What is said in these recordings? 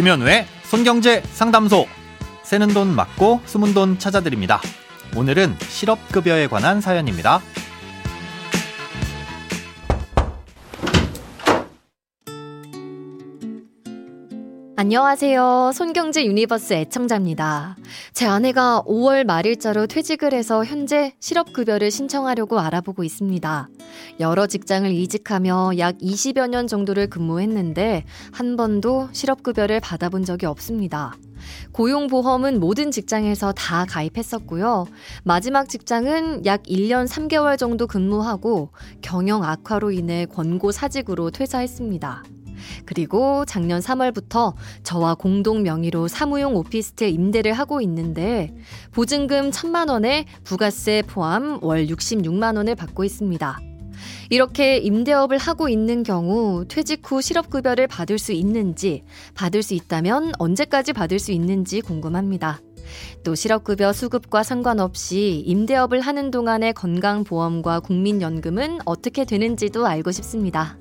김현우의 손경제 상담소. 새는 돈 막고 숨은 돈 찾아드립니다. 오늘은 실업급여에 관한 사연입니다. 안녕하세요. 손경제 유니버스 애청자입니다. 제 아내가 5월 말일자로 퇴직을 해서 현재 실업급여를 신청하려고 알아보고 있습니다. 여러 직장을 이직하며 약 20여 년 정도를 근무했는데 한 번도 실업급여를 받아본 적이 없습니다. 고용보험은 모든 직장에서 다 가입했었고요. 마지막 직장은 약 1년 3개월 정도 근무하고 경영 악화로 인해 권고 사직으로 퇴사했습니다. 그리고 작년 3월부터 저와 공동 명의로 사무용 오피스텔 임대를 하고 있는데 보증금 1천만 원에 부가세 포함 월 66만 원을 받고 있습니다. 이렇게 임대업을 하고 있는 경우 퇴직 후 실업급여를 받을 수 있는지, 받을 수 있다면 언제까지 받을 수 있는지 궁금합니다. 또 실업급여 수급과 상관없이 임대업을 하는 동안의 건강보험과 국민연금은 어떻게 되는지도 알고 싶습니다.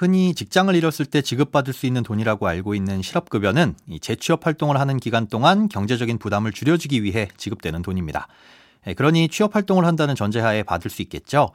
흔히 직장을 잃었을 때 지급받을 수 있는 돈이라고 알고 있는 실업급여는 재취업 활동을 하는 기간 동안 경제적인 부담을 줄여주기 위해 지급되는 돈입니다. 예, 그러니 취업 활동을 한다는 전제하에 받을 수 있겠죠.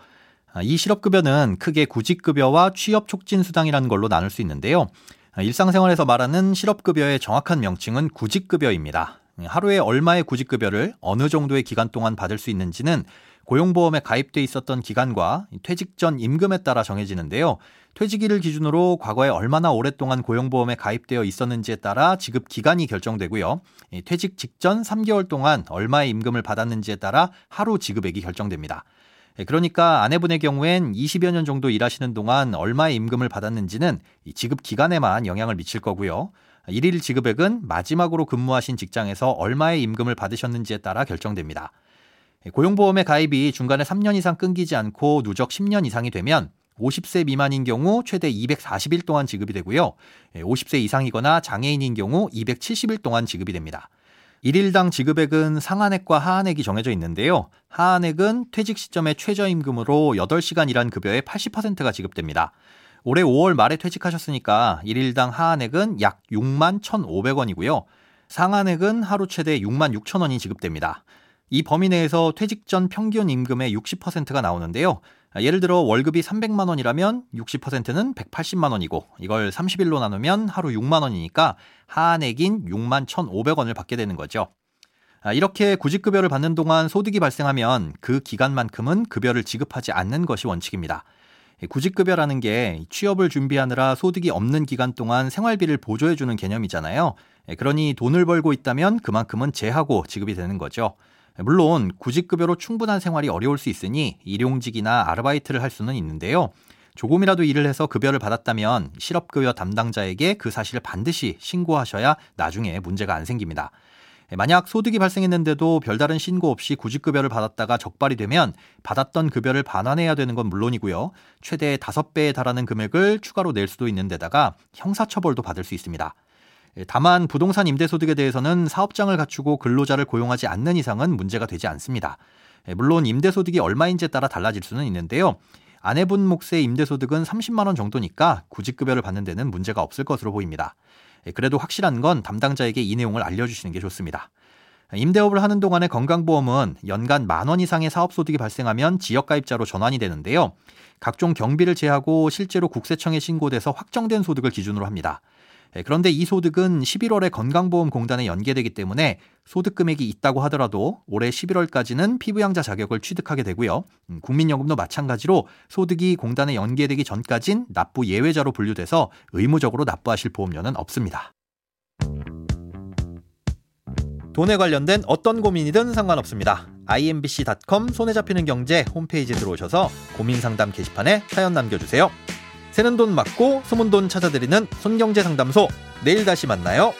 아, 이 실업급여는 크게 구직급여와 취업 촉진 수당이라는 걸로 나눌 수 있는데요. 아, 일상생활에서 말하는 실업급여의 정확한 명칭은 구직급여입니다. 예, 하루에 얼마의 구직급여를 어느 정도의 기간 동안 받을 수 있는지는 고용보험에 가입돼 있었던 기간과 퇴직 전 임금에 따라 정해지는데요. 퇴직일을 기준으로 과거에 얼마나 오랫동안 고용보험에 가입되어 있었는지에 따라 지급 기간이 결정되고요. 퇴직 직전 3개월 동안 얼마의 임금을 받았는지에 따라 하루 지급액이 결정됩니다. 그러니까 아내분의 경우엔 20여 년 정도 일하시는 동안 얼마의 임금을 받았는지는 지급 기간에만 영향을 미칠 거고요. 일일 지급액은 마지막으로 근무하신 직장에서 얼마의 임금을 받으셨는지에 따라 결정됩니다. 고용보험의 가입이 중간에 3년 이상 끊기지 않고 누적 10년 이상이 되면 50세 미만인 경우 최대 240일 동안 지급이 되고요. 50세 이상이거나 장애인인 경우 270일 동안 지급이 됩니다. 1일당 지급액은 상한액과 하한액이 정해져 있는데요. 하한액은 퇴직 시점의 최저임금으로 8시간 일한 급여의 80%가 지급됩니다. 올해 5월 말에 퇴직하셨으니까 1일당 하한액은 약 6만 1,500원이고요. 상한액은 하루 최대 6만 6천 원이 지급됩니다. 이 범위 내에서 퇴직 전 평균 임금의 60%가 나오는데요. 예를 들어 월급이 300만 원이라면 60%는 180만 원이고 이걸 30일로 나누면 하루 6만 원이니까 하한액인 6만 1,500원을 받게 되는 거죠. 아, 이렇게 구직급여를 받는 동안 소득이 발생하면 그 기간만큼은 급여를 지급하지 않는 것이 원칙입니다. 구직급여라는 게 취업을 준비하느라 소득이 없는 기간 동안 생활비를 보조해주는 개념이잖아요. 그러니 돈을 벌고 있다면 그만큼은 제하고 지급이 되는 거죠. 물론 구직급여로 충분한 생활이 어려울 수 있으니 일용직이나 아르바이트를 할 수는 있는데요. 조금이라도 일을 해서 급여를 받았다면 실업급여 담당자에게 그 사실을 반드시 신고하셔야 나중에 문제가 안 생깁니다. 만약 소득이 발생했는데도 별다른 신고 없이 구직급여를 받았다가 적발이 되면 받았던 급여를 반환해야 되는 건 물론이고요. 최대 5배에 달하는 금액을 추가로 낼 수도 있는 데다가 형사처벌도 받을 수 있습니다. 예, 다만 부동산 임대소득에 대해서는 사업장을 갖추고 근로자를 고용하지 않는 이상은 문제가 되지 않습니다. 예, 물론 임대소득이 얼마인지에 따라 달라질 수는 있는데요. 아내분 몫의 임대소득은 30만 원 정도니까 구직급여를 받는 데는 문제가 없을 것으로 보입니다. 예, 그래도 확실한 건 담당자에게 이 내용을 알려주시는 게 좋습니다. 임대업을 하는 동안의 건강보험은 연간 만 원 이상의 사업소득이 발생하면 지역가입자로 전환이 되는데요. 각종 경비를 제하고 실제로 국세청에 신고돼서 확정된 소득을 기준으로 합니다. 예, 그런데 이 소득은 11월에 건강보험공단에 연계되기 때문에 소득 금액이 있다고 하더라도 올해 11월까지는 피부양자 자격을 취득하게 되고요. 음, 국민연금도 마찬가지로 소득이 공단에 연계되기 전까진 납부 예외자로 분류돼서 의무적으로 납부하실 보험료는 없습니다. 돈에 관련된 어떤 고민이든 상관없습니다. imbc.com 손에 잡히는 경제 홈페이지에 들어오셔서 고민 상담 게시판에 사연 남겨주세요. 새는 돈 맞고 숨은 돈 찾아드리는 손경제 상담소. 내일 다시 만나요.